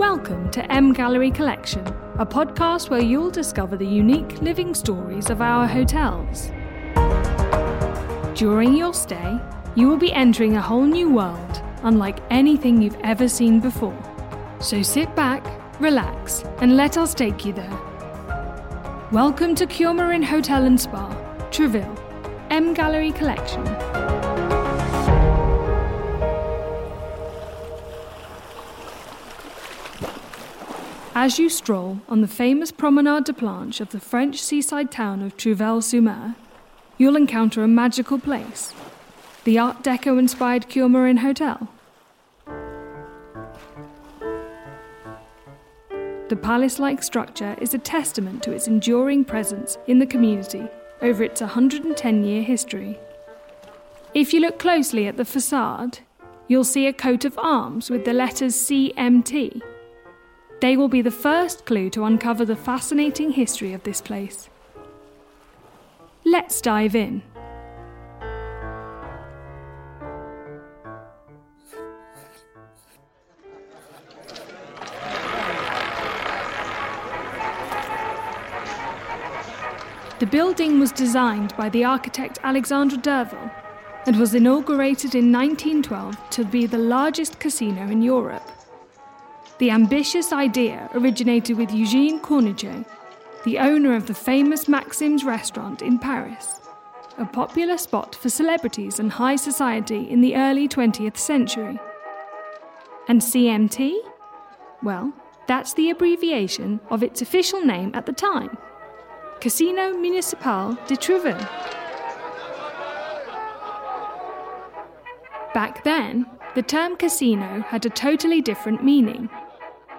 Welcome to MGallery Collection, a podcast where you'll discover the unique living stories of our hotels. During your stay, you will be entering a whole new world, unlike anything you've ever seen before. So sit back, relax, and let us take you there. Welcome to Cures Marines Hotel and Spa, Trouville, M Gallery Collection. As you stroll on the famous Promenade des Planches of the French seaside town of Trouville-sur-Mer, you'll encounter a magical place, the Art Deco inspired Cures Marines Hotel. The palace like structure is a testament to its enduring presence in the community over its 110 year history. If you look closely at the facade, you'll see a coat of arms with the letters CMT they will be the first clue to uncover the fascinating history of this place. Let's dive in. The building was designed by the architect Alexandre Derville and was inaugurated in 1912 to be the largest casino in Europe. The ambitious idea originated with Eugene Cornuché, the owner of the famous Maxim's restaurant in Paris, a popular spot for celebrities and high society in the early 20th century. And CMT? Well, that's the abbreviation of its official name at the time Casino Municipal de Trouville. Back then, the term casino had a totally different meaning.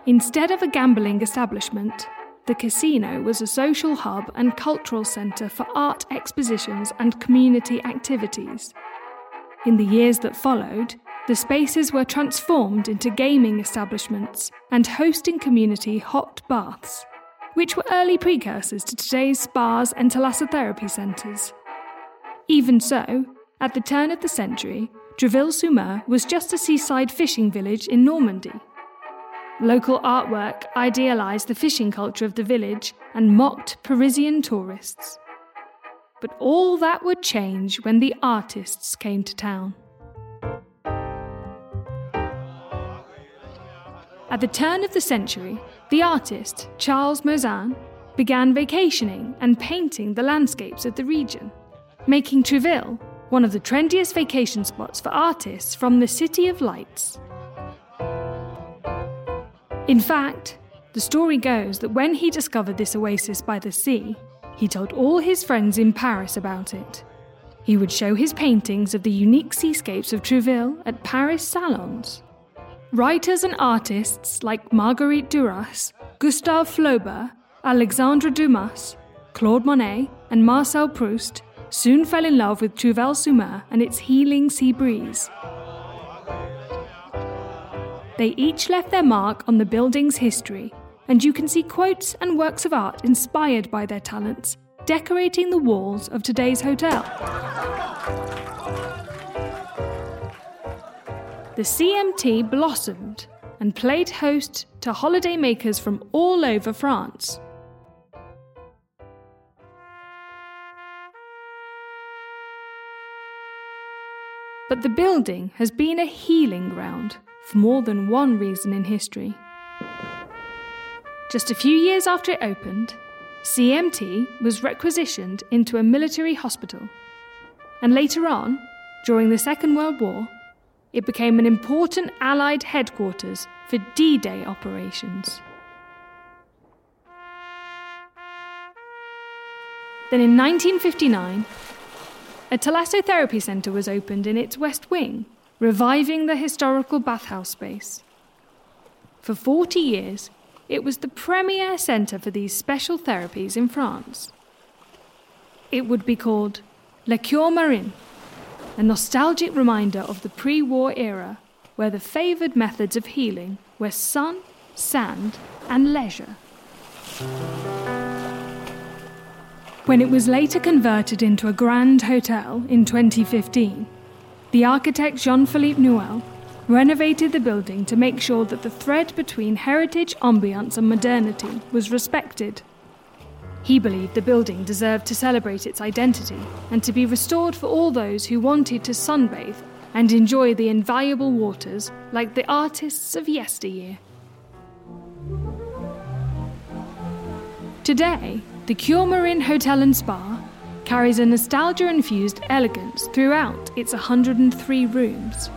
Instead of a gambling establishment, the casino was a social hub and cultural centre for art expositions and community activities. In the years that followed, the spaces were transformed into gaming establishments and hosting community hot baths, which were early precursors to today's spas and thalassotherapy centres. Even so, at the turn of the century, Trouville-sur-Mer was just a seaside fishing village in Normandy. Local artwork idealised the fishing culture of the village and mocked Parisian tourists. But all that would change when the artists came to town. At the turn of the century, the artist Charles Mozin began vacationing and painting the landscapes of the region, making Trouville one of the trendiest vacation spots for artists from the City of Lights. In fact, the story goes that when he discovered this oasis by the sea, he told all his friends in Paris about it. He would show his paintings of the unique seascapes of Trouville at Paris salons. Writers and artists like Marguerite Duras, Gustave Flaubert, Alexandre Dumas, Claude Monet, and Marcel Proust soon fell in love with Trouville sur Mer and its healing sea breeze. They each left their mark on the building's history, and you can see quotes and works of art inspired by their talents decorating the walls of today's hotel. The CMT blossomed and played host to holidaymakers from all over France. But the building has been a healing ground for more than one reason in history. Just a few years after it opened, CMT was requisitioned into a military hospital. And later on, during the Second World War, it became an important Allied headquarters for D Day operations. Then in 1959, a thalassotherapy centre was opened in its west wing reviving the historical bathhouse space. For 40 years, it was the premier centre for these special therapies in France. It would be called Les Cures Marines, a nostalgic reminder of the pre war era where the favoured methods of healing were sun, sand, and leisure. When it was later converted into a grand hotel in 2015, the architect Jean Philippe Nuel renovated the building to make sure that the thread between heritage, ambiance, and modernity was respected. He believed the building deserved to celebrate its identity and to be restored for all those who wanted to sunbathe and enjoy the invaluable waters like the artists of yesteryear. Today, the Cures Marines Hotel and Spa carries a nostalgia infused elegance throughout its 103 rooms.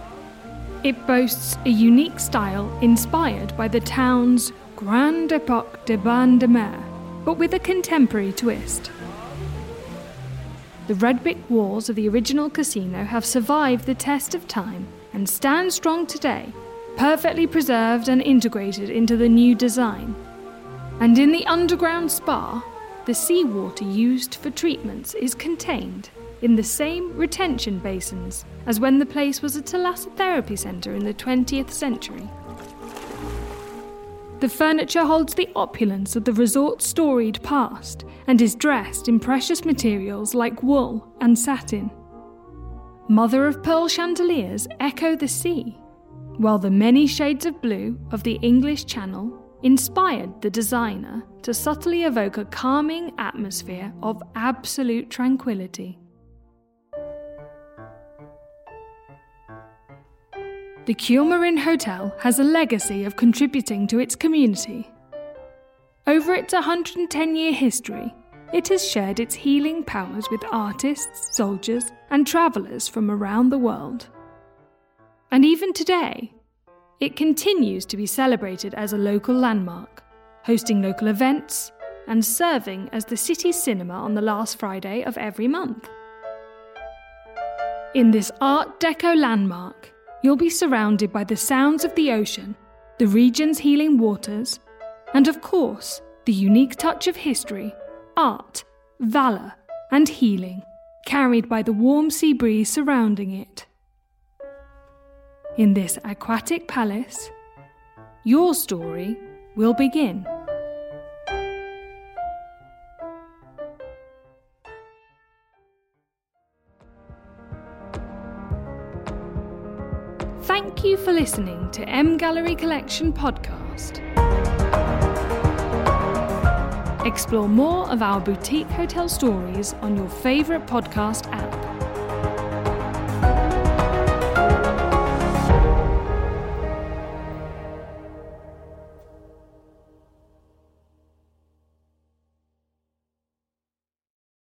It boasts a unique style inspired by the town's Grande Epoque de Bain de Mer, but with a contemporary twist. The red brick walls of the original casino have survived the test of time and stand strong today, perfectly preserved and integrated into the new design. And in the underground spa, the seawater used for treatments is contained in the same retention basins as when the place was a thalassotherapy centre in the 20th century. The furniture holds the opulence of the resort's storied past and is dressed in precious materials like wool and satin. Mother of pearl chandeliers echo the sea, while the many shades of blue of the English Channel inspired the designer to subtly evoke a calming atmosphere of absolute tranquility. The Cures Marines Hotel has a legacy of contributing to its community. Over its 110 year history, it has shared its healing powers with artists, soldiers, and travellers from around the world. And even today, it continues to be celebrated as a local landmark, hosting local events and serving as the city's cinema on the last Friday of every month. In this Art Deco landmark, you'll be surrounded by the sounds of the ocean, the region's healing waters, and of course, the unique touch of history, art, valour, and healing carried by the warm sea breeze surrounding it. In this aquatic palace, your story will begin. Thank you for listening to MGallery Collection podcast. Explore more of our boutique hotel stories on your favourite podcast app.